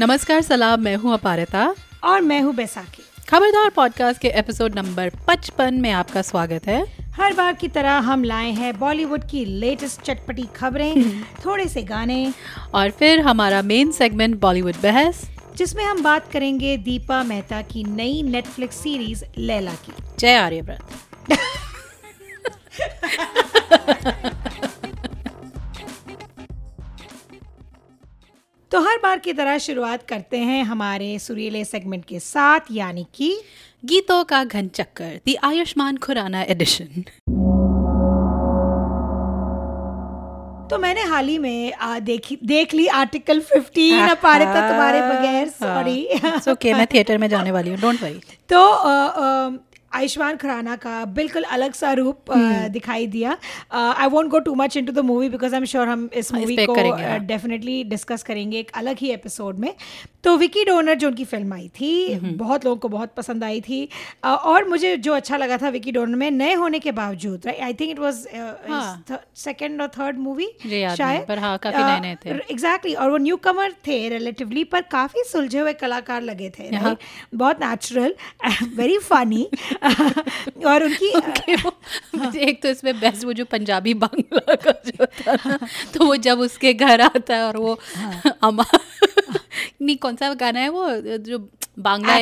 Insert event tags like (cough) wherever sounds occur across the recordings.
नमस्कार सलाम मैं हूँ अपारिता। और मैं हूँ बैसाखी। खबरदार पॉडकास्ट के एपिसोड नंबर 55 में आपका स्वागत है। हर बार की तरह हम लाए हैं बॉलीवुड की लेटेस्ट चटपटी खबरें (laughs) थोड़े से गाने। और फिर हमारा मेन सेगमेंट बॉलीवुड बहस। जिसमें हम बात करेंगे दीपा मेहता की नई नेटफ्लिक्स सीरीज़ लैला की। जय आर्यव्रत। (laughs) (laughs) तो हर बार की तरह शुरुआत करते हैं हमारे सुरीले सेगमेंट के साथ यानी कि गीतों का घन चक्कर दी आयुष्मान खुराना एडिशन तो मैंने हाल ही में आ, देखी देख ली आर्टिकल 15 अपारिता तुम्हारे बगैर सॉरी ओके मैं थिएटर में जाने वाली हूँ डोंट वरी (laughs) तो अ, अ, आयुष्मान खुराना का बिल्कुल अलग सा रूप हम्म। दिखाई दिया I won't go too much into the movie because I am sure हम इस मूवी को। डेफिनेटली डिस्कस करेंगे एक अलग ही एपिसोड में तो विकी डोनर जो उनकी फ़िल्म आई थी हम्म। बहुत लोगों को बहुत पसंद आई थी अ, और मुझे जो अच्छा लगा था विकी डोनर में नए होने के बावजूद I think it was. Second और थर्ड मूवी मुझे याद नहीं, पर हाँ, काफ़ी नए-नए थे। एग्जैक्टली और वो न्यू कमर थे रिलेटिवली पर काफ़ी सुलझे हुए कलाकार लगे थे। बहुत नेचुरल वेरी फनी (laughs) और उनकी (laughs) okay, वो- हाँ. एक तो इसमें बेस्ट वो जो पंजाबी बांग्ला का जो था ना तो वो जब उसके घर आता है और वो हाँ. (laughs) अमा नहीं कौन सा गाना है वो? जो बांग्ला।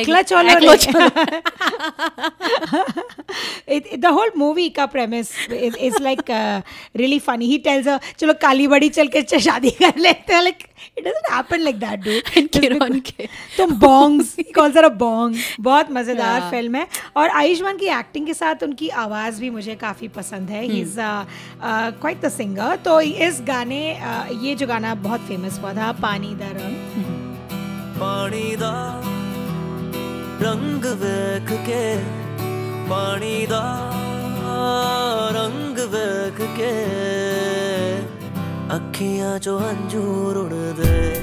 द होल मूवी का premise is like really funny he tells चलो काली बड़ी चल के शादी कर लेते हैं. Like it doesn't happen like that And Kiran के। तो bongs calls are a bong बहुत मज़ेदार फ़िल्म है। और आयुष्मान की एक्टिंग के साथ उनकी आवाज़ भी मुझे काफ़ी पसंद है। He is quite the singer तो इस गाने uh, ये जो गाना बहुत फ़ेमस हुआ था पानी दा रंग। ਪਾਣੀ ਦਾ ਰੰਗ ਵੇਖ ਕੇ ਪਾਣੀ ਦਾ ਰੰਗ ਵੇਖ ਕੇ ਅੱਖੀਆਂ ਚੋਂ ਹੰਝੂਰ ਉੜਦੇ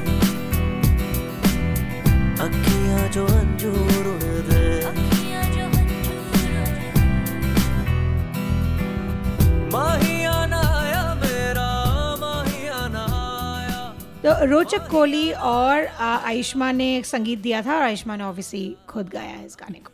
ਅੱਖੀਆਂ ਚੋਂ ਹੰਝੂਰ ਉੜਦੇ तो रोचक कोहली और आयुष्मान ने संगीत दिया था और आयुष्मान ने ऑब्वियसली खुद गाया है इस गाने को।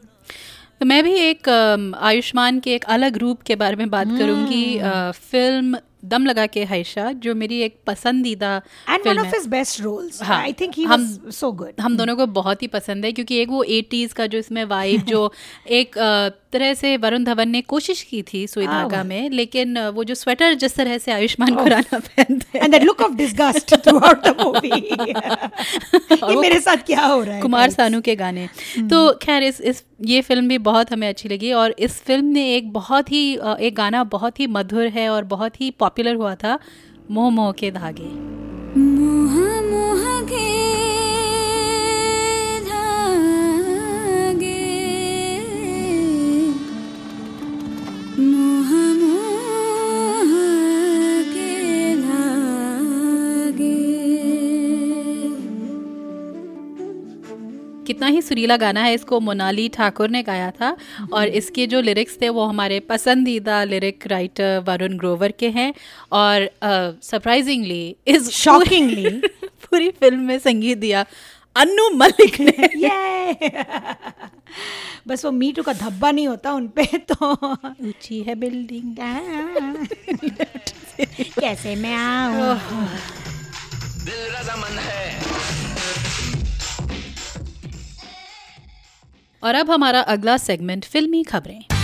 तो मैं भी एक आयुष्मान के एक अलग रूप के बारे में बात करूँगी हम्म। फ़िल्म दम लगा के हाइशा जो मेरी एक पसंदीदा and one of his best roles I think he hmm- so good हम दोनों को बहुत ही पसंद है क्योंकि एक वो एटीज़ का जो इसमें वाइब (laughs) जो एक अ, तरह से वरुण धवन ने कोशिश की थी सुई हाँ, धागा में लेकिन वो जो स्वेटर जिस तरह से आयुष्मान खुराना पहनते and look of disgust throughout the movie ये मेरे साथ क्या हो रहा है कुमार सानू के गाने। तो खैर इस इस ये फ़िल्म भी बहुत हमें अच्छी लगी और इस फ़िल्म ने एक बहुत ही एक गाना बहुत ही मधुर है और बहुत ही पॉपुलर हुआ था मोह मोह के धागे। मोह सुरीला गाना है इसको मोनाली ठाकुर ने गाया था। और इसके जो लिरिक्स थे वो हमारे पसंदीदा लिरिक राइटर वरुण ग्रोवर के हैं। और सरप्राइजिंगली इस Shockingly. (laughs) पूरी फ़िल्म में संगीत दिया अनु मलिक ने। (laughs) ये बस वो मीटू का धब्बा नहीं होता उन पे तो ऊँची है बिल्डिंग (laughs) कैसे मैं आऊँ? और अब हमारा अगला सेगमेंट फिल्मी खबरें।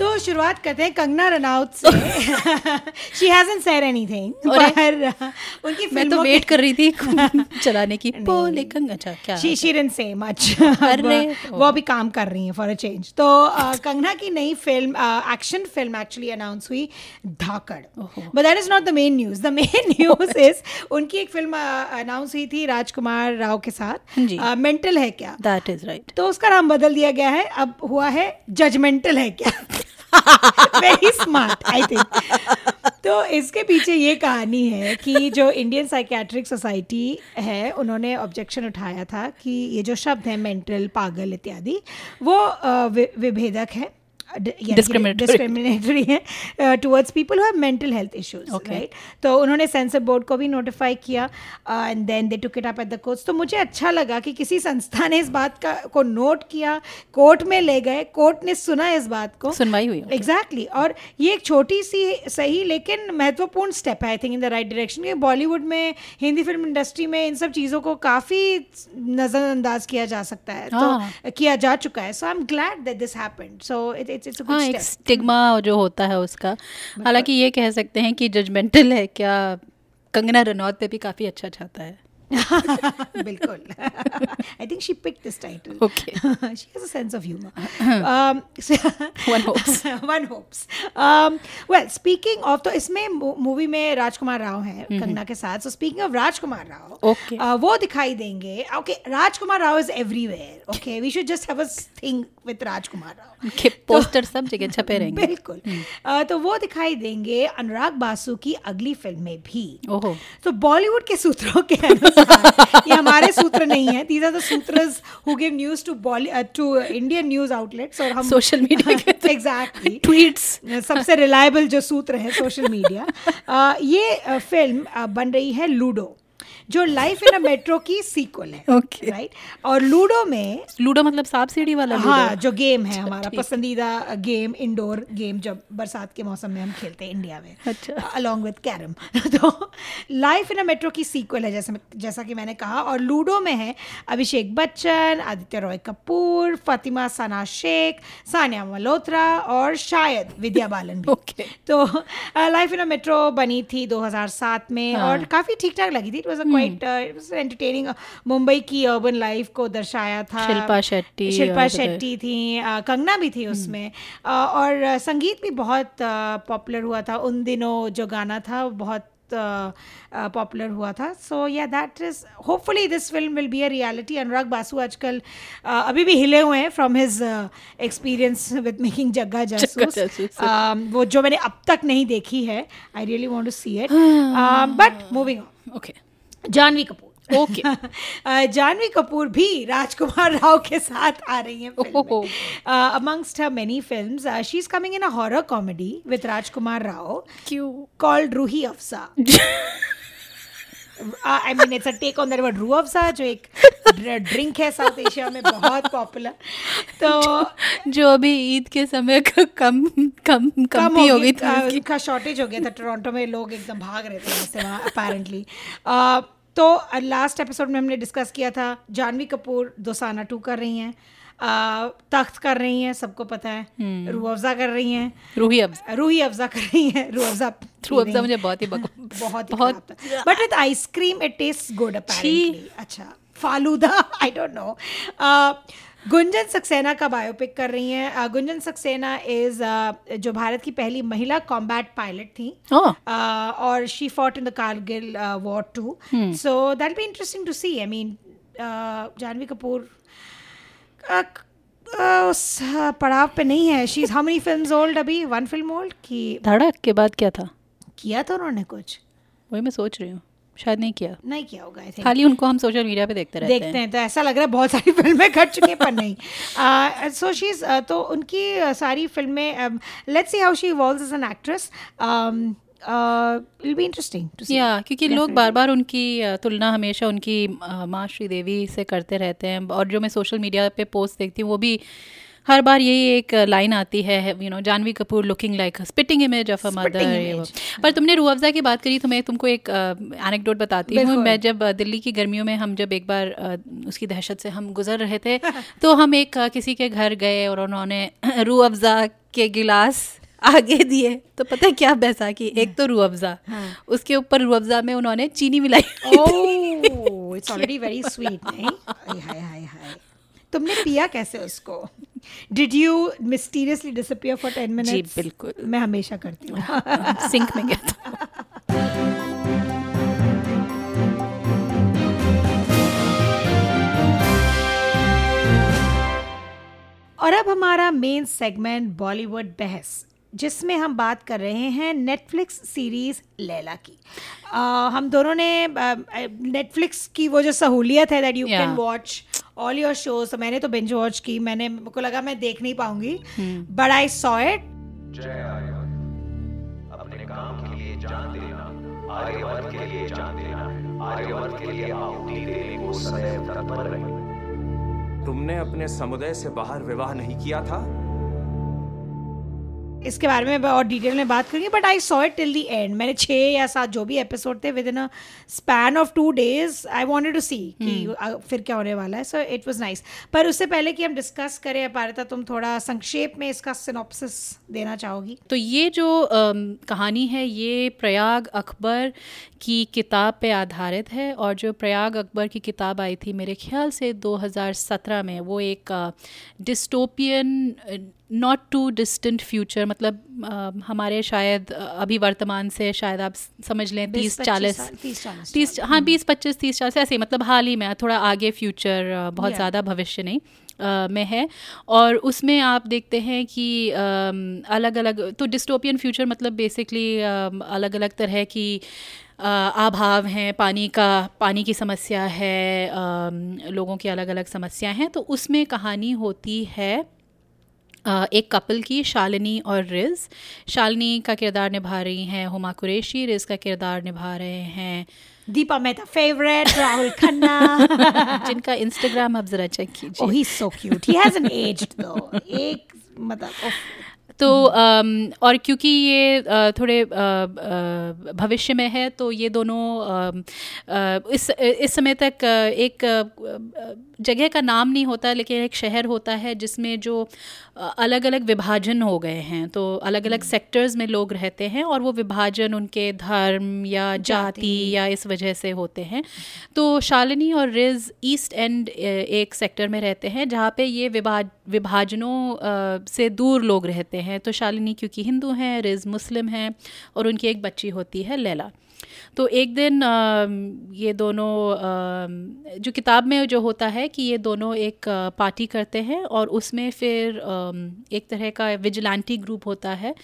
तो शुरुआत करते हैं कंगना रनौत से। शी हैजंट सेड एनीथिंग पर उनकी मैं तो वेट कर रही थी (laughs) चलाने की। बोले कंग अच्छा क्या she she didn't say much वो अभी काम कर रही हैं फॉर अ चेंज तो कंगना की नई film action film actually announce हुई Dhaakad. But that is not the main news the main news is उनकी एक फ़िल्म अनाउंस हुई थी राजकुमार राव के साथ। मेंटल है क्या? दैट इज़ राइट तो उसका नाम बदल दिया गया है। अब हुआ है जजमेंटल है क्या? (laughs) वेरी स्मार्ट आई थिंक तो इसके पीछे ये कहानी है कि जो इंडियन साइकेट्रिक सोसाइटी है, उन्होंने ऑब्जेक्शन उठाया था कि ये जो शब्द है मेंटल पागल इत्यादि वो, विभेदक है. डिस्क्रिमिनेटरी है towards people who have mental health issues right तो उन्होंने सेंसर बोर्ड को भी नोटिफाई किया and then they took it up at the courts तो मुझे अच्छा लगा कि किसी संस्था ने इस बात का को नोट किया कोर्ट में ले गए कोर्ट ने सुना इस बात को। सुनवाई हुई okay. एग्जैक्टली और ये एक छोटी सी सही लेकिन महत्वपूर्ण स्टेप है I think in the right direction कि बॉलीवुड में हिंदी फ़िल्म इंडस्ट्री में इन सब चीज़ों को काफ़ी नज़रअंदाज किया जा सकता है हाँ। तो किया जा चुका है। So I am glad that this happened so it it's it's हाँ एक स्टिग्मा जो होता है उसका। हालाँकि ये कह सकते हैं कि जजमेंटल है क्या कंगना रनौत पे भी काफ़ी अच्छा चाहता है। (laughs) बिल्कुल। I think she pick this title Okay. (laughs) she has a sense of humor. Um, (laughs) One hopes. (laughs) one hopes. Um, well speaking of तो इसमें मूवी में राजकुमार राव हैं कंगना के साथ. So speaking of Rajkumar Rao Okay. uh, वो दिखाई देंगे. Okay Rajkumar Rao is everywhere. Okay we should just have a thing with राजकुमार राव. के पोस्टर सब जगह छपे रहेंगे. बिल्कुल. uh, तो वो दिखाई देंगे अनुराग बासु की अगली फ़िल्म में भी. ओहो. तो बॉलीवुड के सूत्रों के अनुसार ये हमारे सूत्र नहीं है. These are the sutras who give news to to Indian news outlets और हम सोशल मीडिया के एग्जैक्टली ट्वीट्स सबसे रिलायबल जो सूत्र है सोशल मीडिया ये फ़िल्म बन रही है लूडो जो लाइफ इन अ मेट्रो की सीक्वल है Okay. राइट और लूडो में लूडो मतलब सांप सीढ़ी वाला हाँ जो गेम है हमारा पसंदीदा गेम इंडोर गेम जब बरसात के मौसम में हम खेलते हैं इंडिया में अच्छा। अलॉन्ग विद कैरम तो लाइफ इन अ मेट्रो की सीक्वल है जैसे जैसा कि मैंने कहा और लूडो में है अभिषेक बच्चन आदित्य रॉय कपूर फातिमा सना शेख सानिया मल्होत्रा और शायद विद्या बालन भी (laughs) Okay. तो लाइफ इन अ मेट्रो बनी थी 2007 में हाँ। और काफ़ी ठीक ठाक लगी थी it was a quite it was entertaining Mumbai की अर्बन लाइफ को दर्शाया था। शिल्पा शेट्टी शिल्पा शेट्टी थी कंगना भी थी उसमें। और संगीत भी बहुत पॉपुलर हुआ था। उन दिनों जो गाना था बहुत पॉपुलर हुआ था। So yeah that is hopefully this film will be a reality Anurag Basu आजकल अभी भी हिले हुए हैं from his experience with making Jagga Jasoos वो जो मैंने अब तक नहीं देखी है I really want to see it but moving on okay Janhvi Kapoor. Okay. (laughs) अ, जानवी कपूर भी राजकुमार राव के साथ आ रही हैं amongst her many film she is coming in a horror comedy with Rajkummar Rao. Q? Called Roohi Afza. (laughs) I mean it's a take on that word Roohafza जो एक drink है south Asia में बहुत पॉपुलर तो जो अभी ईद के समय क- कम कम कम ही गई थी उनका शॉर्टेज हो गया था टोरंटो में लोग एकदम भाग रहे थे वहाँ से वहाँ अपेरेंटली तो लास्ट एपिसोड में हमने डिस्कस किया था जानवी कपूर दोसाना टू कर रही हैं. तख्त कर रही हैं सबको पता हम्म। है रूह अफ़ज़ा कर रही हैं। रूही अफजा। रूही अफ़ज़ा कर रही हैं रूह अफ़ज़ा (laughs) रूह अफ़ज़ा मुझे बहुत ही (laughs) बहुत बहुत- but with ice cream it taste good apparently अच्छा falooda I don't know Gunjan Saxena का बायोपिक कर रही हैं। गुंजन सक्सेना इज़ जो भारत की पहली महिला कॉम्बैट पायलट थी। uh, और she fought in the Kargil war too so that be interesting to see I mean Janhvi Kapoor उस पड़ाव पे नहीं है। She is how many films old अभी? वन फ़िल्म ओल्ड की धड़क के बाद क्या था। किया था उन्होंने कुछ? वही मैं सोच रही हूँ। शायद नहीं किया। नहीं किया होगा आई थिंक खाली उनको हम सोशल मीडिया पे देखते रहते देखते हैं। तो ऐसा लग रहा है बहुत सारी फ़िल्में कर चुके हैं पर नहीं। (laughs) सो शी तो उनकी सारी फ़िल्में let's see how she evolves as an actress be interesting to see yeah क्योंकि लोग बार बार उनकी तुलना हमेशा उनकी माँ श्रीदेवी से करते रहते हैं। और जो मैं सोशल मीडिया पे पोस्ट देखती हूँ वो भी हर बार यही एक लाइन आती है you know Janhvi Kapoor looking like spitting image of a mother पर तुमने रू अफ़ज़ा की बात करी तो मैं तुमको एक एनेक्डोट बताती हूँ। मैं जब दिल्ली की गर्मियों में हम जब एक बार अ, उसकी दहशत से हम गुजर रहे थे (laughs) तो हम एक अ, किसी के घर गए और उन्होंने रू अफ़ज़ा के गिलास आगे दिए। तो पता है क्या बैसाखी एक तो रूह अफ़ज़ा उसके ऊपर रूह अफ़ज़ा में उन्होंने चीनी मिलाई oh it's already very sweet नहीं? हाय हाय हाय हाय। तुमने पिया कैसे उसको? Did you mysteriously disappear for 10 minutes जी, बिल्कुल। मैं हमेशा करती हूँ। (laughs) सिंक में गया था। और अब हमारा मेन सेगमेंट बॉलीवुड बहस। जिसमें हम बात कर रहे हैं नेटफ्लिक्स सीरीज़ लैला की। अ, हम दोनों ने नेटफ्लिक्स uh, की वो जो सहूलियत है that you can watch all your shows तो मैंने तो बिंज वॉच की मैंने मेरे को लगा मैं देख नहीं पाऊँगी। बट आई सॉ इट अपने काम के लिए जान देना आर्यवर्त के लिए जान देना आर्यवर्त के लिए आहुति देने को सदैव तत्पर रहे तुमने अपने समुदाय से बाहर विवाह नहीं किया था? इसके बारे में और डिटेल में बात करेंगे but I saw it till the end मैंने छः या सात जो भी एपिसोड थे within a span of two days I wanted to see कि फिर क्या होने वाला है। सो इट वॉज़ नाइस पर उससे पहले कि हम डिस्कस करें अपारिता तुम थोड़ा संक्षेप में इसका सिनॉप्सिस देना चाहोगी? तो ये जो अम, कहानी है ये प्रयाग अकबर की किताब पे आधारित है और जो प्रयाग अकबर की किताब आई थी मेरे ख्याल से 2017 में वो एक dystopian not too distant future मतलब अ, हमारे शायद अभी वर्तमान से शायद आप समझ लें तीस चालीस साल, 30 40 तीस हाँ बीस पच्चीस तीस चालीस ऐसे ही, मतलब हाल ही में थोड़ा आगे फ्यूचर बहुत Yeah. ज़्यादा भविष्य नहीं अ, में है। और उसमें आप देखते हैं कि अलग अलग तो डिस्टोपियन फ्यूचर मतलब बेसिकली अलग अलग तरह की अ, आभाव हैं पानी का पानी की समस्या है अम, लोगों की अलग अलग समस्या हैं तो उसमें कहानी होती है एक कपल की शालिनी और रिज। शालिनी का किरदार निभा रही हैं हुमा कुरेशी रिज का किरदार निभा रहे हैं दीपा मेहता फेवरेट राहुल खन्ना। (laughs) जिनका इंस्टाग्राम आप ज़रा चेक कीजिए। he's so cute. He hasn't aged though. एक मतलब तो और क्योंकि ये थोड़े भविष्य में है तो ये दोनों इस इस समय तक एक जगह का नाम नहीं होता लेकिन एक शहर होता है जिसमें जो अलग अलग विभाजन हो गए हैं। तो अलग अलग सेक्टर्स में लोग रहते हैं और वो विभाजन उनके धर्म या जाति। या इस वजह से होते हैं। तो शालिनी और रिज ईस्ट एंड एक सेक्टर में रहते हैं जहाँ पे ये विभाज विभाजनों से दूर लोग रहते हैं। तो शालिनी क्योंकि हिंदू हैं रिज मुस्लिम हैं और उनकी एक बच्ची होती है लैला। तो एक दिन ये दोनों जो किताब में जो होता है कि ये दोनों एक पार्टी करते हैं और उसमें फिर एक तरह का विजिलेंटी ग्रुप होता है।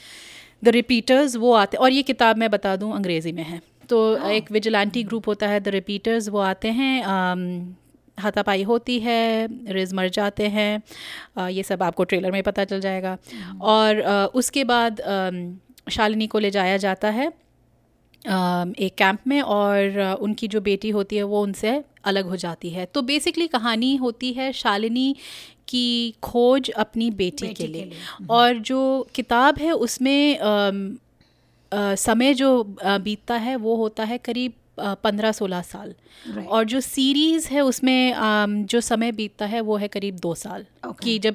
द रिपीटर्स वो आते और ये किताब मैं बता दूँ अंग्रेज़ी में है। तो एक विजिलेंटी ग्रुप होता है द रिपीटर्स वो आते हैं हाथापाई होती है रिज मर जाते हैं ये सब आपको ट्रेलर में पता चल जाएगा। और अ, उसके बाद शालिनी को ले जाया जाता है। एक कैंप में और उनकी जो बेटी होती है वो उनसे अलग हो जाती है। तो बेसिकली कहानी होती है शालिनी की खोज अपनी बेटी, बेटी के लिए, के लिए और जो किताब है उसमें आ, आ, समय जो बीतता है वो होता है करीब पंद्रह सोलह साल। Right. और जो सीरीज़ है उसमें जो समय बीतता है वो है करीब दो साल। Okay. कि जब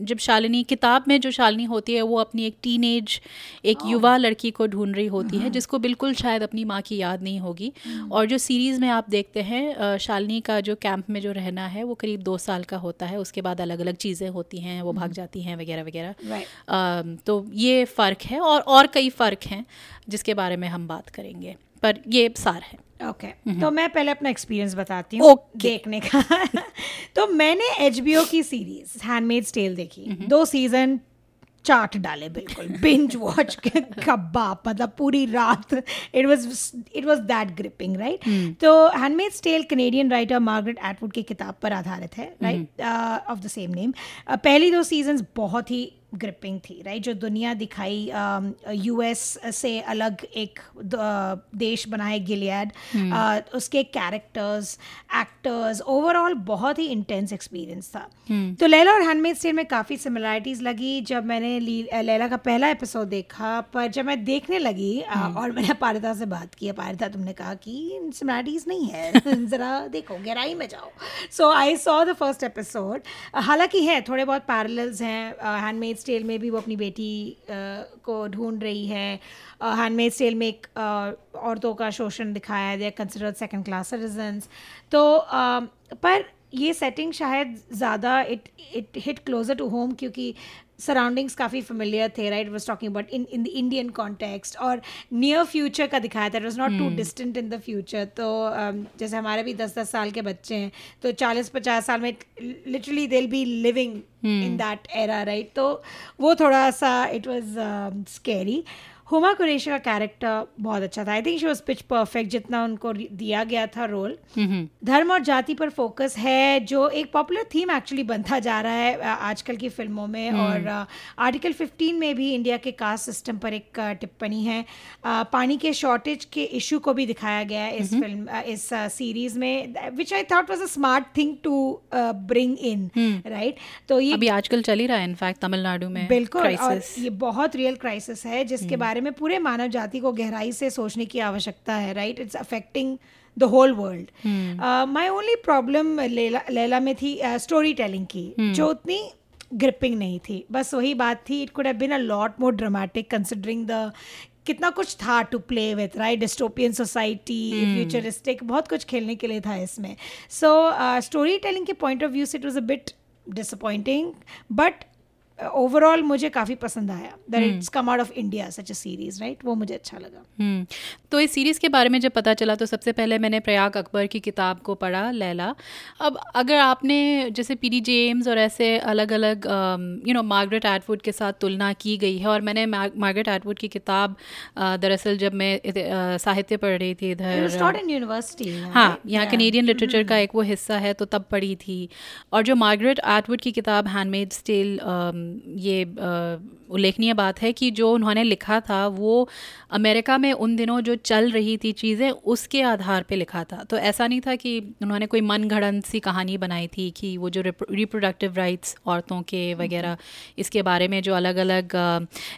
जब शालिनी किताब में जो शालिनी होती है वो अपनी एक टीनेज एक युवा लड़की को ढूंढ रही होती है जिसको बिल्कुल शायद अपनी माँ की याद नहीं होगी। और जो सीरीज़ में आप देखते हैं शालिनी का जो कैंप में जो रहना है वो करीब दो साल का होता है। उसके बाद अलग अलग चीज़ें होती हैं वो भाग जाती हैं वगैरह वगैरह। तो ये फ़र्क है और और कई फ़र्क हैं जिसके बारे में हम बात करेंगे। पर ये सार है। Okay okay. तो मैं पहले अपना एक्सपीरियंस बताती हूँ Okay. देखने का। (laughs) तो मैंने एचबीओ की सीरीज़ हैंडमेड टेल देखी। दो सीज़न चाट डाले बिल्कुल बिंज वॉच के (laughs) कबाब मतलब पूरी रात। It was it was that gripping right तो handmaid tale Canadian writer Margaret Atwood की किताब पर आधारित है right of the same name पहली दो सीज़न बहुत ही ग्रिपिंग थी राइट जो दुनिया दिखाई यूएस से अलग एक देश बनाए गिलियड उसके कैरेक्टर्स एक्टर्स ओवरऑल बहुत ही इंटेंस एक्सपीरियंस था। तो लैला और हैंडमेड स्टेल में काफ़ी सिमिलरिटीज़ लगी जब मैंने लैला का पहला एपिसोड देखा पर जब मैं देखने लगी अ, और मैंने अपारिता से बात की अपारिता तुमने कहा कि सिमिलरिटीज़ नहीं है (laughs) ज़रा देखो गहराई में जाओ। So I saw the first episode हालाँकि है थोड़े बहुत पैरल्स हैं हैंडमेड स्टेल में भी वो अपनी बेटी को ढूंढ रही है। हैंडमेड स्टेल में एक औरतों का शोषण दिखाया है। They considered second class citizens तो पर ये सेटिंग शायद ज़्यादा it it hit closer to home क्योंकि सराउंडिंग्स काफ़ी फेमिलियर थे right was talking about in in the Indian context और नियर फ्यूचर का दिखाया था। It was not too distant in the future तो um, जैसे हमारे भी दस दस साल के बच्चे हैं तो चालीस पचास साल में literally they be living in that era right तो वो थोड़ा सा it was scary Huma Qureshi का कैरेक्टर बहुत अच्छा था. I think she was pitch perfect जितना उनको दिया गया था रोल हम्म धर्म और जाति पर फोकस है जो एक पॉपुलर थीम एक्चुअली बनता जा रहा है आजकल की फ़िल्मों में. और आर्टिकल 15 में भी इंडिया के कास्ट सिस्टम पर एक टिप्पणी है. पानी के शॉर्टेज के इशू को भी दिखाया गया है इस फ़िल्म इस सीरीज़ में which I thought was a smart thing to bring in right तो ये अभी आजकल चल ही रहा है इनफैक्ट तमिलनाडु में बिल्कुल और ये बहुत रियल क्राइसिस है जिसके बारे में पूरे मानव जाति को गहराई से सोचने की आवश्यकता है right it's affecting the whole world my only problem Leila में थी स्टोरी टेलिंग की जो उतनी ग्रिपिंग नहीं थी। बस वही बात थी it could have been a lot more dramatic considering the कितना कुछ था to play with right dystopian society futuristic बहुत कुछ खेलने के लिए था इसमें। सो स्टोरी टेलिंग के पॉइंट ऑफ़ व्यू से it was a bit disappointing but overall uh, मुझे काफ़ी पसंद आया. That it's come out of India such a series right वो मुझे अच्छा लगा. हम्म तो इस सीरीज़ के बारे में जब पता चला तो सबसे पहले मैंने प्रयाग अकबर की किताब को पढ़ा लैला. अब अगर आपने जैसे पी डी जेम्स और ऐसे अलग अलग यू नो मार्गरेट एटवुड के साथ तुलना की गई है और मैंने मार्गरेट एटवुड की किताब दरअसल जब मैं इध- साहित्य पढ़ रही थी इधर यूनिवर्सिटी हाँ यहाँ कैनेडियन लिटरेचर का एक वो हिस्सा है तो तब पढ़ी थी. और जो मार्गरेट एटवुड की किताब हैंडमेड स्टिल ये उल्लेखनीय बात है कि जो उन्होंने लिखा था वो अमेरिका में उन दिनों जो चल रही थी चीज़ें उसके आधार पे लिखा था। तो ऐसा नहीं था कि उन्होंने कोई मन घड़ंत सी कहानी बनाई थी कि वो जो रिप्रोडक्टिव राइट्स औरतों के वगैरह इसके बारे में जो अलग अलग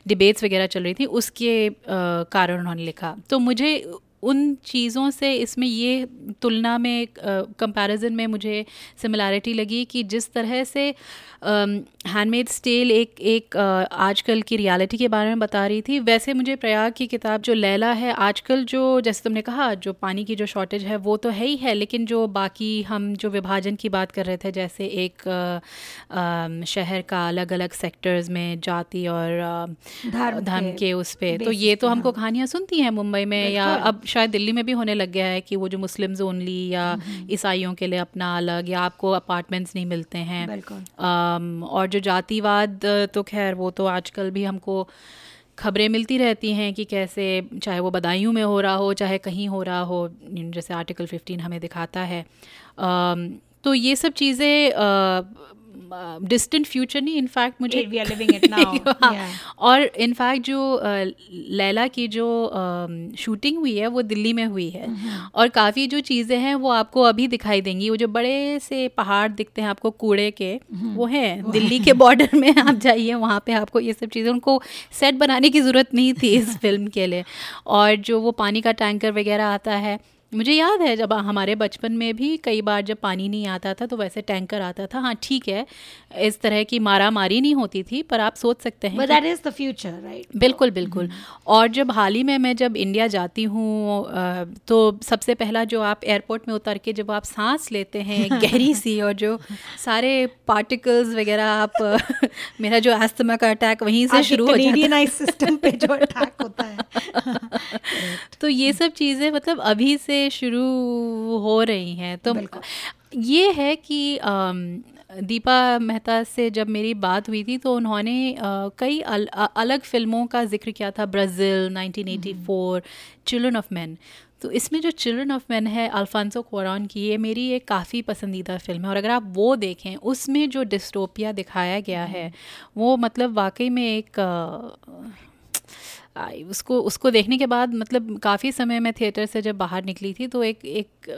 डिबेट्स वगैरह चल रही थी उसके कारण उन्होंने लिखा। तो मुझे उन चीज़ों से इसमें ये तुलना में कंपैरिजन में मुझे सिमिलैरिटी लगी कि जिस तरह से हैंडमेड स्टेल एक एक आजकल की रियलिटी के बारे में बता रही थी वैसे मुझे प्रयाग की किताब जो लैला है आजकल जो जैसे तुमने कहा जो पानी की जो शॉर्टेज है वो तो है ही है लेकिन जो बाकी हम जो विभाजन की बात कर रहे थे जैसे एक अम, शहर का अलग अलग सेक्टर्स में जाति और धर्म के के उस पर तो ये तो हमको कहानियाँ सुनती हैं मुंबई में या अब शायद दिल्ली में भी होने लग गया है कि वो जो मुस्लिम्स ओनली या ईसाइयों के लिए अपना अलग या आपको अपार्टमेंट्स नहीं मिलते हैं। अम, और जो जातिवाद तो खैर वो तो आजकल भी हमको खबरें मिलती रहती हैं कि कैसे चाहे वो बदायूं में हो रहा हो चाहे कहीं हो रहा हो जैसे आर्टिकल 15 हमें दिखाता है। अम, तो ये सब चीज़ें डिस्टेंट फ्यूचर नहीं इनफैक्ट मुझे we are living it now (laughs) हाँ, और इनफैक्ट जो लैला की जो शूटिंग हुई है वो दिल्ली में हुई है। और काफ़ी जो चीज़ें हैं वो आपको अभी दिखाई देंगी। वो जो बड़े से पहाड़ दिखते हैं आपको कूड़े के वो हैं। (laughs) दिल्ली के बॉर्डर में आप जाइए वहाँ पे आपको ये सब चीज़ें उनको सेट बनाने की ज़रूरत नहीं थी इस (laughs) फ़िल्म के लिए। और जो वो पानी का टैंकर वगैरह आता है मुझे याद है जब हमारे बचपन में भी कई बार जब पानी नहीं आता था तो वैसे टैंकर आता था। हाँ ठीक है इस तरह की मारा मारी नहीं होती थी पर आप सोच सकते हैं that is the future right? बिल्कुल बिल्कुल। और जब हाल ही में मैं जब इंडिया जाती हूँ तो सबसे पहला जो आप एयरपोर्ट में उतर के जब आप सांस लेते हैं (laughs) गहरी सी और जो सारे पार्टिकल्स वगैरह आप (laughs) मेरा जो अस्थमा का अटैक वहीं से शुरू हो जाता कैनेडियनाइज सिस्टम (laughs) पे जो अटैक होता है। तो ये सब चीज़ें मतलब अभी से शुरू हो रही हैं। तो ये है कि दीपा मेहता से जब मेरी बात हुई थी तो उन्होंने कई अल, अलग फ़िल्मों का ज़िक्र किया था ब्राज़ील 1984 चिल्ड्रन ऑफ़ मैन। तो इसमें जो चिल्ड्रन ऑफ़ मैन है अल्फांसो क्वारॉन की ये मेरी एक काफ़ी पसंदीदा फ़िल्म है। और अगर आप वो देखें उसमें जो डिस्टोपिया दिखाया गया है वो मतलब वाकई में एक उसको उसको देखने के बाद मतलब काफ़ी समय में थिएटर से जब बाहर निकली थी तो एक एक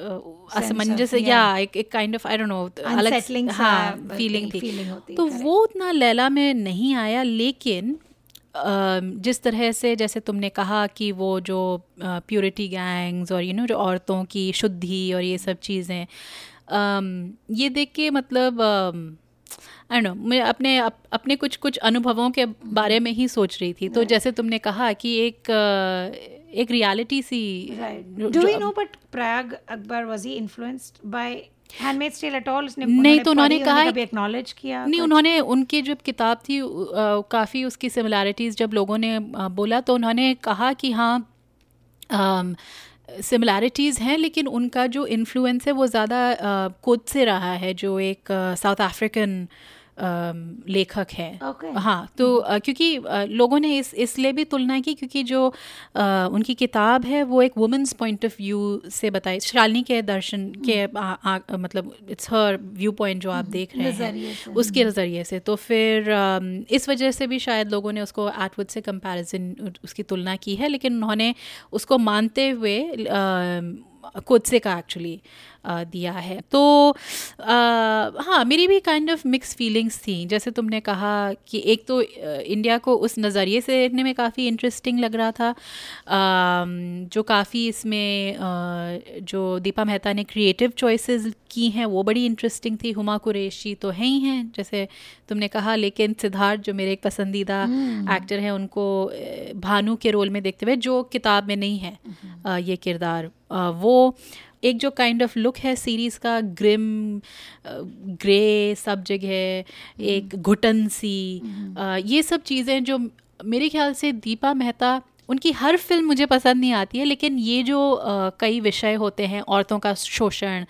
असमंजस या एक एक kind of I don't know अलग हाँ फीलिंग थी। feeling तो correct. वो उतना लैला में नहीं आया लेकिन जिस तरह से जैसे तुमने कहा कि वो जो प्योरिटी गैंग्स और यू नो जो औरतों की शुद्धि और ये सब चीज़ें ये देख के मतलब आई नो मैं अपने अप, अपने कुछ कुछ अनुभवों के बारे में ही सोच रही थी। तो जैसे तुमने कहा कि एक एक रियलिटी सी right. जो- do we जो- know but prayag akbar was he influenced by handmaid's tale at all? उसने नहीं, तो उन्होंने कहा कभी एक्नॉलेज किया नहीं? उन्होंने उनकी जो किताब थी काफ़ी उसकी सिमिलैरिटीज़ जब लोगों ने बोला तो उन्होंने कहा कि हाँ सिमिलैरिटीज़ हैं लेकिन उनका जो इन्फ्लुएंस है वो ज़्यादा खुद से रहा है जो एक साउथ अफ्रीकन लेखक हैं। Okay. हाँ तो क्योंकि लोगों ने इस इसलिए भी तुलना की क्योंकि जो उनकी किताब है वो एक वुमेंस पॉइंट ऑफ़ व्यू से बताई शालिनी के दर्शन के आ, आ, मतलब इट्स हर व्यू पॉइंट जो आप देख रहे हैं। उसके नज़रिए से। तो फिर इस वजह से भी शायद लोगों ने उसको एटवुड से कंपैरिजन उसकी तुलना की है लेकिन उन्होंने उसको मानते हुए खुद से का एक्चुअली दिया है। तो हाँ मेरी भी काइंड ऑफ़ मिक्स फीलिंग्स थी। जैसे तुमने कहा कि एक तो इंडिया को उस नज़रिए से देखने में काफ़ी इंटरेस्टिंग लग रहा था। जो काफ़ी इसमें जो दीपा मेहता ने क्रिएटिव चॉइसेस की हैं वो बड़ी इंटरेस्टिंग थी। हुमा कुरैशी तो हैं ही हैं जैसे तुमने कहा लेकिन सिद्धार्थ जो मेरे एक पसंदीदा एक्टर हैं उनको भानु के रोल में देखते हुए जो किताब में नहीं है अ, ये किरदार। वो एक जो काइंड ऑफ़ लुक है सीरीज़ का ग्रिम ग्रे सब जगह एक घुटन सी ये सब चीज़ें जो मेरे ख्याल से दीपा मेहता उनकी हर फ़िल्म मुझे पसंद नहीं आती है लेकिन ये जो अ, कई विषय होते हैं औरतों का शोषण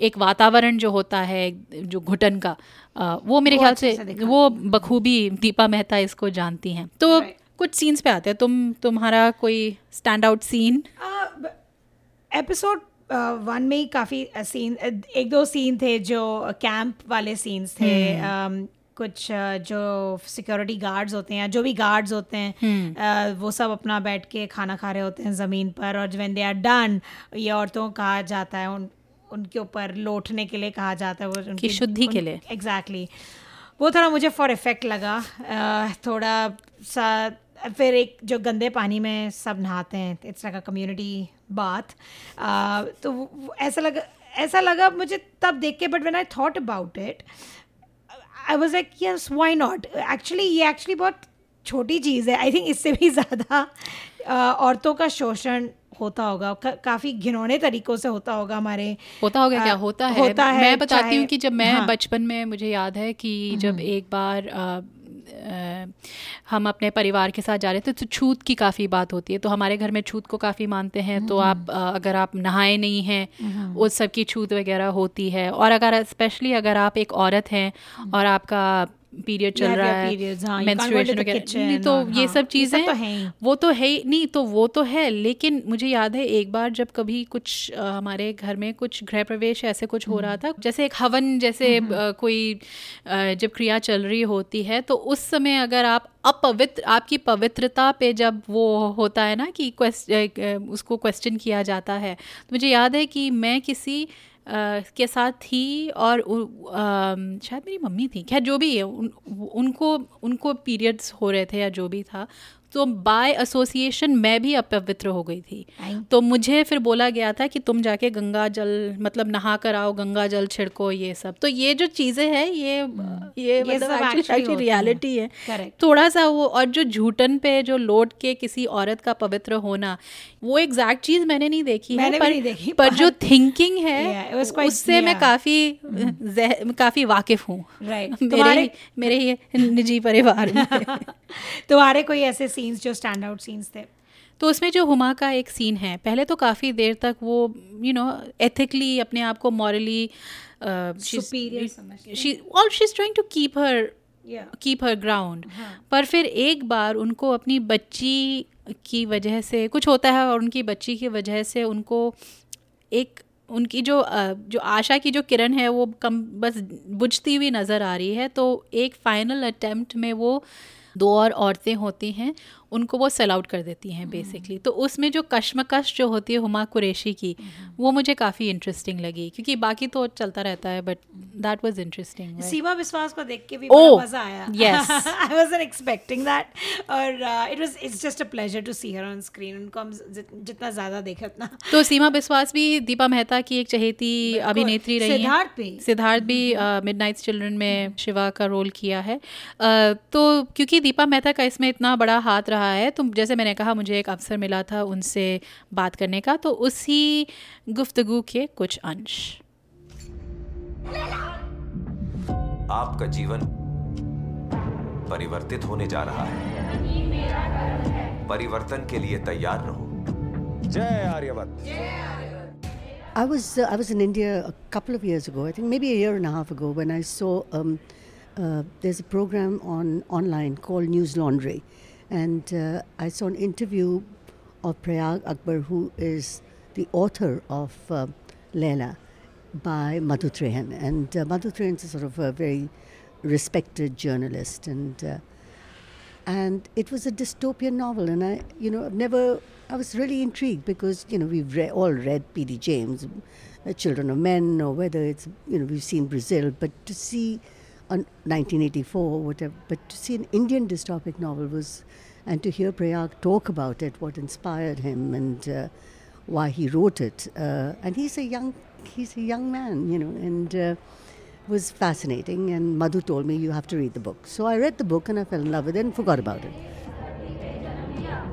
एक वातावरण जो होता है जो घुटन का अ, वो मेरे ख्याल से से वो बखूबी दीपा मेहता इसको जानती हैं। तो Right. कुछ सीन्स पे आते हैं? तुम तुम्हारा कोई stand out scene episode one में ही काफ़ी सीन एक दो सीन थे जो कैंप वाले सीन्स थे um, कुछ जो सिक्योरिटी गार्ड्स होते हैं जो भी गार्ड्स होते हैं वो सब अपना बैठ के खाना खा रहे होते हैं ज़मीन पर और व्हेन दे आर डन ये औरतों को कहा जाता है उन उनके ऊपर लौटने के लिए कहा जाता है वो उनकी शुद्धि के लिए। एग्जैक्टली वो थोड़ा मुझे फॉर इफ़ेक्ट लगा थोड़ा सा फिर एक जो गंदे पानी में सब नहाते हैं इट्स लाइक अ कम्युनिटी बात तो ऐसा लगा ऐसा लगा मुझे तब देख के but when I thought about it I was like yes why not actually ये एक्चुअली बहुत छोटी चीज़ है। आई थिंक इससे भी ज़्यादा औरतों का शोषण होता होगा का, काफ़ी घिनौने तरीकों से होता होगा हमारे होता होगा क्या? होता है। होता है, मैं बताती हूँ कि जब मैं हाँ। बचपन में मुझे याद है कि जब एक बार अ, हम अपने परिवार के साथ जा रहे थे तो छूत की काफ़ी बात होती है। तो हमारे घर में छूत को काफ़ी मानते हैं तो आप अ, अगर आप नहाए नहीं हैं उस सब की छूत वगैरह होती है। और अगर स्पेशली अगर आप एक औरत हैं और आपका पीरियड चल रहा है the वगैरह। तो ये सब चीज़ें तो वो तो है नहीं तो वो तो है लेकिन मुझे याद है एक बार जब कभी कुछ हमारे घर में कुछ गृह प्रवेश ऐसे कुछ हो रहा था जैसे एक हवन जैसे कोई जब क्रिया चल रही होती है तो उस समय अगर आप अपवित्र आपकी पवित्रता पे जब वो होता है ना कि क्वेश्च उसको क्वेश्चन किया जाता है तो मुझे याद है कि मैं किसी के साथ थी और शायद मेरी मम्मी थी। खैर जो भी है उन, उनको उनको पीरियड्स हो रहे थे या जो भी था तो बाय एसोसिएशन मैं भी अपवित्र हो गई थी। तो मुझे फिर बोला गया था कि तुम जाके गंगा जल मतलब नहा कर आओ गंगा जल छिड़को ये सब। तो ये जो चीज़ें हैं ये ये सब मतलब हैं। रियलिटी है। Correct. थोड़ा सा वो और जो झूठन पे जो लौट के किसी औरत का पवित्र होना वो एग्जैक्ट चीज़ मैंने नहीं देखी मैंने है पर, नहीं देखी, पर जो थिंकिंग है उससे मैं काफ़ी काफ़ी वाकिफ हूँ। मेरे ही मेरे ही निजी परिवार में। (laughs) तुम्हारे कोई ऐसे सीन्स जो स्टैंड आउट सीन्स थे। तो उसमें जो हुमा का एक सीन है पहले तो काफ़ी देर तक वो यू नो एथिकली अपने आप को morally all she is trying to keep her keep her ground पर फिर एक बार उनको अपनी बच्ची की वजह से कुछ होता है और उनकी बच्ची की वजह से उनको एक उनकी जो जो आशा की जो किरण है वो कम बस बुझती हुई नज़र आ रही है। तो एक फाइनल अटेम्प्ट में वो दो और औरतें होती हैं उनको वो सेल आउट कर देती हैं बेसिकली तो उसमें जो कश्मकश जो होती है हुमा कुरैशी की वो मुझे काफ़ी इंटरेस्टिंग लगी क्योंकि बाकी तो चलता रहता है but that was interesting Seema Biswas को देख के भी Oh, मज़ा आया। yes. I wasn't expecting that और it was it's just a pleasure to see her on screen उनको हम जितना ज़्यादा देखे उतना। (laughs) तो सीमा बिस्वास भी दीपा मेहता की एक चहेती अभिनेत्री रही सिद्धार्थ भी। सिद्धार्थ भी मिडनाइट चिल्ड्रन में शिवा का रोल किया है। अ, तो क्योंकि दीपा मेहता का इसमें इतना बड़ा हाथ रहा है तो जैसे मैंने कहा मुझे एक अवसर मिला था उनसे बात करने का तो उसी गुफ्तगु के कुछ अंश आपका जीवन परिवर्तित होने जा रहा है परिवर्तन के लिए तैयार रहो जय आर्यवत I was uh, I was in India a couple of years ago. I think maybe a year and a half ago when I saw um, uh, there's a program on online called News Laundry, and uh, I saw an interview of Prayag Akbar, who is the author of uh, by Madhu Trehan, and uh, Madhu Trehan is sort of a very respected journalist. And. Uh, and it was a dystopian novel. And i you know i've never i was really intrigued because you know we've re- all read pd james uh, children of men or whether it's you know we've seen brazil. But to see 1984 or whatever but to see an indian dystopic novel was and to hear prayag talk about it what inspired him and uh, why he wrote it uh, and he's a young he's a young man you know and uh, was fascinating and Madhu told me you have to read the book. So I read the book and I fell in love with it and forgot about it.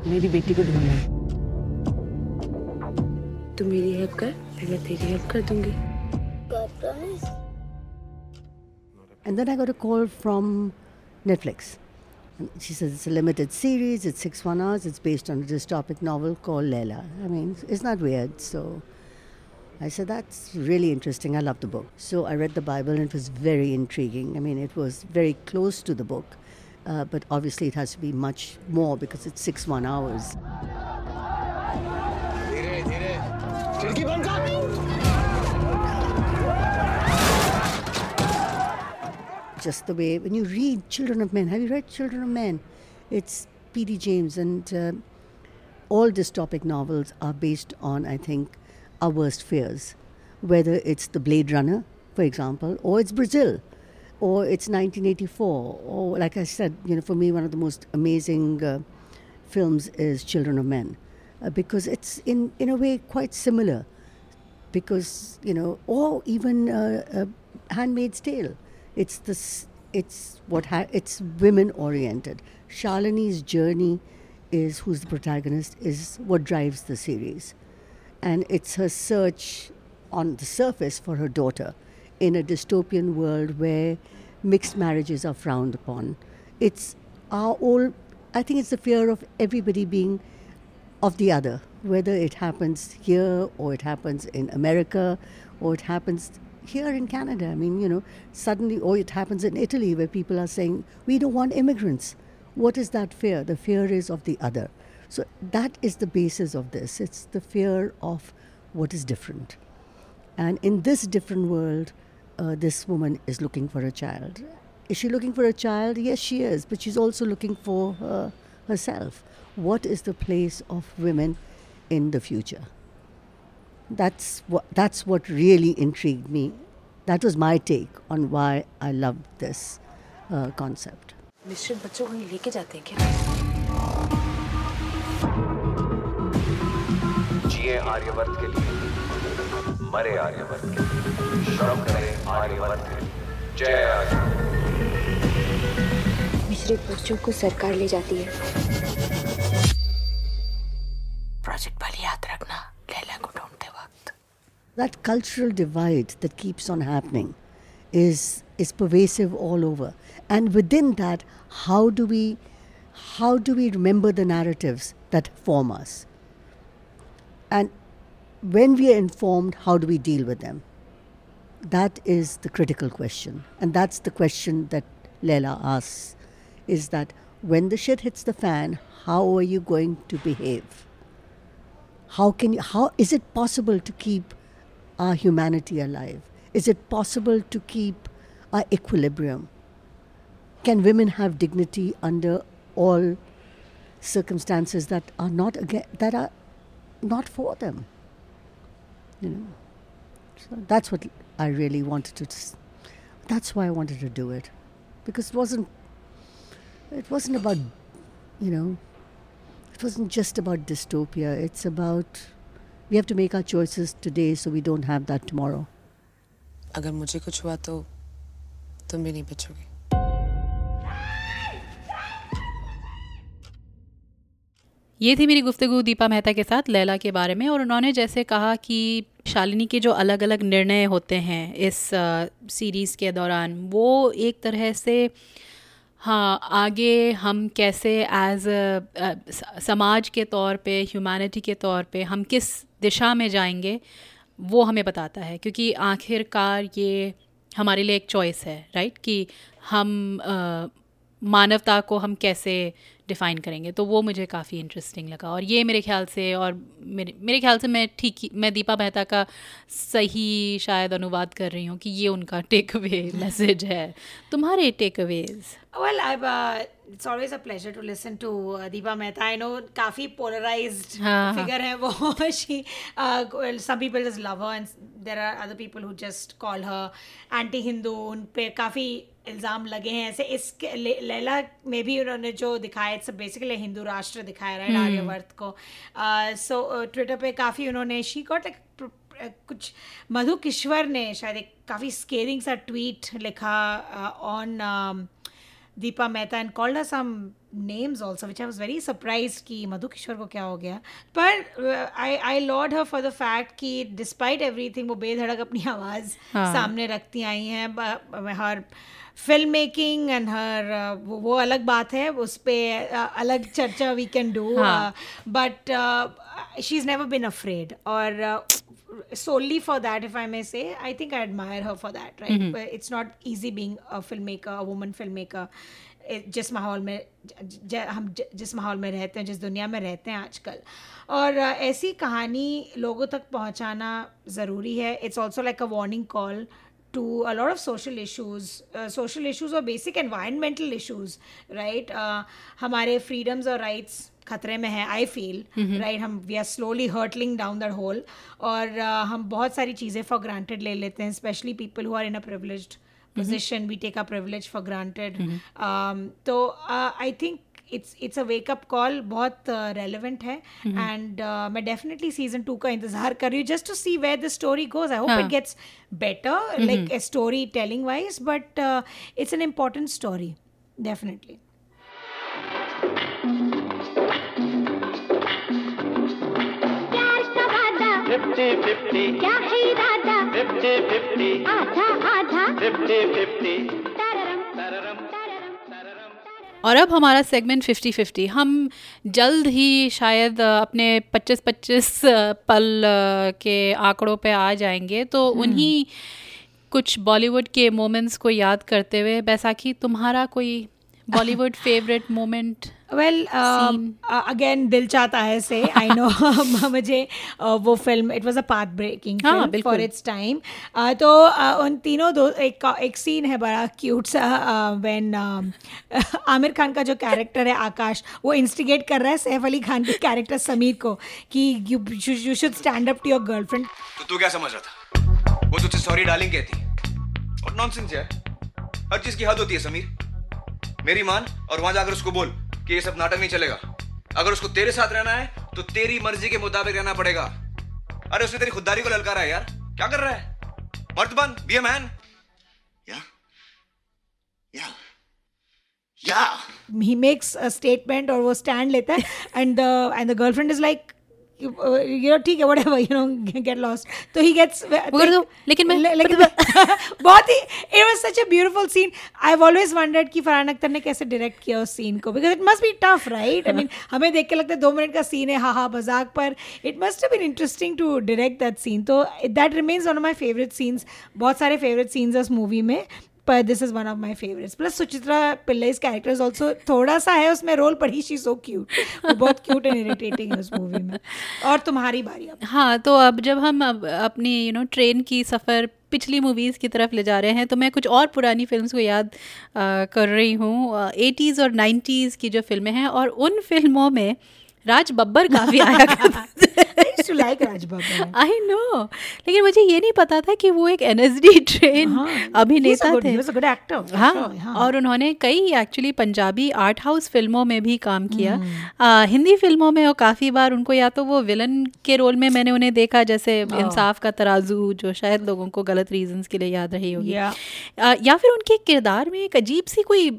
मेरी बेटी को ढूंढना तू मेरी help कर फिर मैं तेरी हेल्प कर दूंगी And then I got a call from Netflix. And she says it's a limited series, it's six one hours, it's based on a dystopic novel called Leila. I mean, it's not weird, so I said, That's really interesting. I love the book. So I read the Bible and it was very intriguing. I mean, it was very close to the book, uh, but obviously it has to be much more because it's six one hours. Just the way, when you read Children of Men, have you read Children of Men? It's P.D. James, and uh, all dystopic novels are based on, I think, our worst fears, whether it's the Blade Runner, for example, or it's Brazil, or it's 1984, or like I said, you know, for me, one of the most amazing uh, films is Children of Men, uh, because it's in in a way quite similar, because you know, or even uh, uh, Handmaid's Tale, it's this. It's what ha- it's women oriented. Shalini's journey is who's the protagonist is what drives the series and it's her search on the surface for her daughter in a dystopian world where mixed marriages are frowned upon. It's our old, I think it's the fear of everybody being of the other, whether it happens here or it happens in America or it happens here in Canada. I mean, you know, suddenly, or it happens in Italy where people are saying, we don't want immigrants. What is that fear? The fear is of the other. So that is the basis of this. It's the fear of what is different. And in this different world, uh, this woman is looking for a child. Is she looking for a child? Yes, she is, but she's also looking for herself. What is the place of women in the future? That's what, that's what really intrigued me. That was my take on why I loved this uh, concept. मिश्रित बच्चों को लेके जाते हैं क्या? जिए आर्यवर्त के लिए मरे आर्यवर्त के लिए श्रम करें आर्यवर्त के लिए। जय आर्यवर्त। मिश्रित बच्चों को सरकार ले जाती है। प्रोजेक्ट वाली याद रखना लैला को। That cultural divide that keeps on happening is is pervasive all over. And within that how do we how do we remember the narratives that form us? And when we are informed how do we deal with them? That is the critical question. And that's the question that Leila asks is that when the shit hits the fan how are you going to behave? How can you how is it possible to keep our humanity alive? Is it possible to keep our equilibrium? Can women have dignity under all circumstances that are not again, that are not for them? You know, so that's what I really wanted to. That's why I wanted to do it, because it wasn't. It wasn't about, you know, it wasn't just about dystopia. It's about we have to make our choices today so we don't have that tomorrow. अगर मुझे कुछ हुआ तो तुम भी नहीं बचोगे ये थी मेरी गुफ्तगू दीपा मेहता के साथ लैला के बारे में और उन्होंने जैसे कहा कि शालिनी के जो अलग अलग निर्णय होते हैं इस सीरीज़ के दौरान वो एक तरह से हाँ आगे हम कैसे एज समाज के तौर पे ह्यूमैनिटी के तौर पे हम किस दिशा में जाएँगे वो हमें बताता है। क्योंकि आखिरकार ये हमारे लिए एक चॉइस है राइट कि हम आ, मानवता को हम कैसे डिफाइन करेंगे। तो वो मुझे काफ़ी इंटरेस्टिंग लगा। और ये मेरे ख्याल से और मेरे मेरे ख्याल से मैं ठीक ही मैं दीपा मेहता का सही शायद अनुवाद कर रही हूँ कि ये उनका टेक अवे मैसेज है। तुम्हारे takeaways well I it's always a pleasure to listen to Deepa Mehta. I know काफ़ी पोलराइज फिगर है। वो। Some people is love and there are other people who just call her anti Hindu उन पर काफ़ी इल्ज़ाम लगे हैं। ऐसे इस ले, लैला में भी उन्होंने जो दिखाया इट्स बेसिकली हिंदू राष्ट्र दिखाया रहा राइट आर्यवर्त को। सो ट्विटर पे काफ़ी उन्होंने शी गॉट लाइक कुछ मधु किश्वर ने शायद एक काफ़ी स्केरिंग सा ट्वीट लिखा on Deepa Mehta and called some names also which I was very surprise कि मधु किशोर को क्या हो गया पर I I laud her for the fact कि डिस्पाइट एवरी थिंग वो बेधड़क अपनी (laughs) आवाज़ हाँ. सामने रखती आई हैं her film making and her वो, वो अलग बात है उस पर uh, अलग चर्चा we can do. But she is never been afraid और uh, solely for that if i may say i think i admire her for that right but it's not easy being a filmmaker a woman filmmaker eh, जिस माहौल में ज, ज, हम ज, जिस माहौल में रहते हैं जिस दुनिया में रहते हैं आजकल। और ऐसी कहानी लोगों तक पहुंचाना ज़रूरी है। It's also like a warning call to a lot of social issues, uh, social issues or basic environmental issues, right? Uh, हमारे freedoms और rights खतरे में है आई फील राइट हम we are slowly hurtling down that hole और uh, हम बहुत सारी चीज़ें फॉर ग्रांटेड ले लेते हैं specially people who are in a privileged position we take a privilege for granted तो I think it's it's a wake up call बहुत रेलिवेंट है एंड मैं डेफिनेटली सीज़न टू का इंतज़ार कर रही हूँ just to see where the story goes I hope it gets better like a story telling wise but it's an important story definitely प्यार का वादा फिफ्टी फिफ्टी क्या है इरादा फिफ्टी फिफ्टी आधा आधा फिफ्टी फिफ्टी तररम तररम तररम तररम और अब हमारा सेगमेंट फिफ्टी फिफ्टी हम जल्द ही शायद अपने पच्चीस पच्चीस पल के आंकड़ों पे आ जाएँगे। तो उन्हीं कुछ बॉलीवुड के मोमेंट्स को याद करते हुए बैसाखी तुम्हारा कोई Bollywood favourite moment well again Dil Chahta Hai से आई नो (laughs) (laughs) मुझे uh, वो film it was a path breaking for its time तो uh, उन तीनों दो एक एक सीन है बड़ा क्यूट सा व्हेन (laughs) आमिर खान का जो कैरेक्टर है आकाश वो इंस्टिगेट कर रहा है सैफ अली खान के कैरेक्टर समीर को कि you you should stand up to your girlfriend तो तू क्या समझ रहा था? वो तुझसे सॉरी डार्लिंग कहती और नॉनसेंस है। हर चीज़ की हद होती है समीर। मेरी मान और वहाँ जाकर उसको बोल कि ये सब नाटक नहीं चलेगा अगर उसको तेरे साथ रहना है तो तेरी मर्ज़ी के मुताबिक रहना पड़ेगा अरे उसने तेरी खुददारी को ललकारा है यार क्या कर रहा है मर्द बन be a man Yeah. Yeah. Yeah. he makes a statement और वो stand लेता है and the and the girlfriend is like ठीक है यू नो गेट लॉस्ट तो ही गेट्स लेकिन मैं लेकिन (laughs) बहुत ही it was such a beautiful scene I have always wondered कि फरहान अख्तर ने कैसे डायरेक्ट किया उस सीन को? Because it must be tough right I mean हमें देख के लगता है दो मिनट का सीन है हाहा बजाक पर it must have been interesting to direct that scene तो that remains one of my favourite scenes बहुत सारे फेवरेट सीन्स उस मूवी में. पर this is one of my favourites plus Suchitra Pillai's character is also थोड़ा सा है उसमें रोल पढ़ी शी सो क्यूट बहुत क्यूट एंड इरिटेटिंग है उस मूवी में और तुम्हारी बारी अब हाँ तो अब जब हम अब अपनी यू नो ट्रेन की सफ़र पिछली मूवीज़ की तरफ़ ले जा रहे हैं तो मैं कुछ और पुरानी फिल्म्स को याद अ, कर रही हूँ। एटीज़ और नाइन्टीज़ की जो फ़िल्में हैं और उन फ़िल्मों में राज बब्बर काफ़ी आया आई नो लेकिन मुझे ये नहीं पता था कि वो एक एन एस डी ट्रेन अभिनेता थे। हाँ और उन्होंने कई एक्चुअली पंजाबी आर्ट हाउस फ़िल्मों में भी काम किया। आ, हिंदी फ़िल्मों में और काफ़ी बार उनको या तो वो विलन के रोल में मैंने उन्हें देखा जैसे इंसाफ का तराजू जो शायद लोगों को गलत रीजंस के लिए याद रही होगी। या फिर उनके किरदार में एक अजीब सी कोई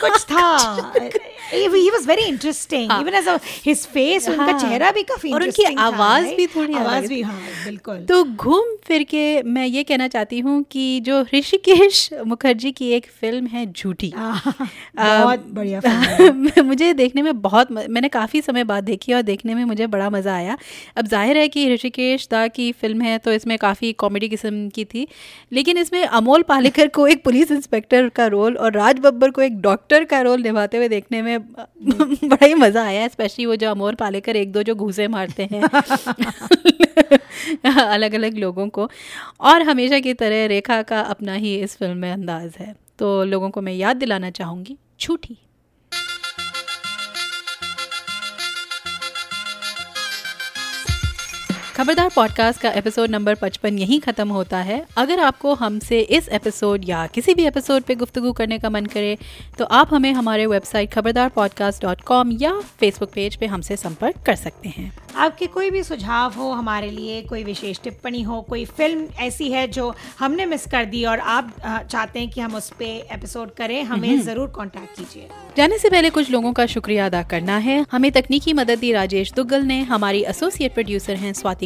कुछ- था (laughs) he was very interesting. even as a his face उनका हाँ। चेहरा भी काफ़ी और उनकी आवाज़ भी थोड़ी आवाज़ भी हाँ बिल्कुल। तो घूम फिर के मैं ये कहना चाहती हूँ कि जो ऋषिकेश मुखर्जी की एक फ़िल्म है झूठी। (laughs) बहुत बढ़िया फ़िल्म (laughs) मुझे देखने में बहुत मैंने काफ़ी समय बाद देखी और देखने में मुझे बड़ा मज़ा आया। अब ज़ाहिर है कि ऋषिकेश दा की फ़िल्म है तो इसमें काफ़ी कॉमेडी किस्म की थी। लेकिन इसमें अमोल पालेकर को एक पुलिस इंस्पेक्टर का रोल और राज बब्बर को एक डॉक्टर का रोल निभाते हुए देखने में, (laughs) बड़ा ही मज़ा आया स्पेशली वो जो अमोर पालेकर एक दो जो घूसे मारते हैं। (laughs) अलग अलग लोगों को। और हमेशा की तरह रेखा का अपना ही इस फ़िल्म में अंदाज है। तो लोगों को मैं याद दिलाना चाहूँगी, छूटी। खबरदार पॉडकास्ट का एपिसोड नंबर 55 यहीं ख़त्म होता है। अगर आपको हमसे इस एपिसोड या किसी भी एपिसोड पे गुफ्तगू करने का मन करे तो आप हमें हमारे website Khabardar podcast dot com या फेसबुक पेज पे हमसे संपर्क कर सकते हैं। आपके कोई भी सुझाव हो हमारे लिए कोई विशेष टिप्पणी हो कोई फ़िल्म ऐसी है जो हमने मिस कर दी और आप चाहते हैं कि हम उस पे एपिसोड करें हमें हम्म। ज़रूर कांटेक्ट कीजिए। जाने से पहले कुछ लोगों का शुक्रिया अदा करना है। हमें तकनीकी मदद दी राजेश दुग्गल ने। हमारी एसोसिएट प्रोड्यूसर हैं स्वाति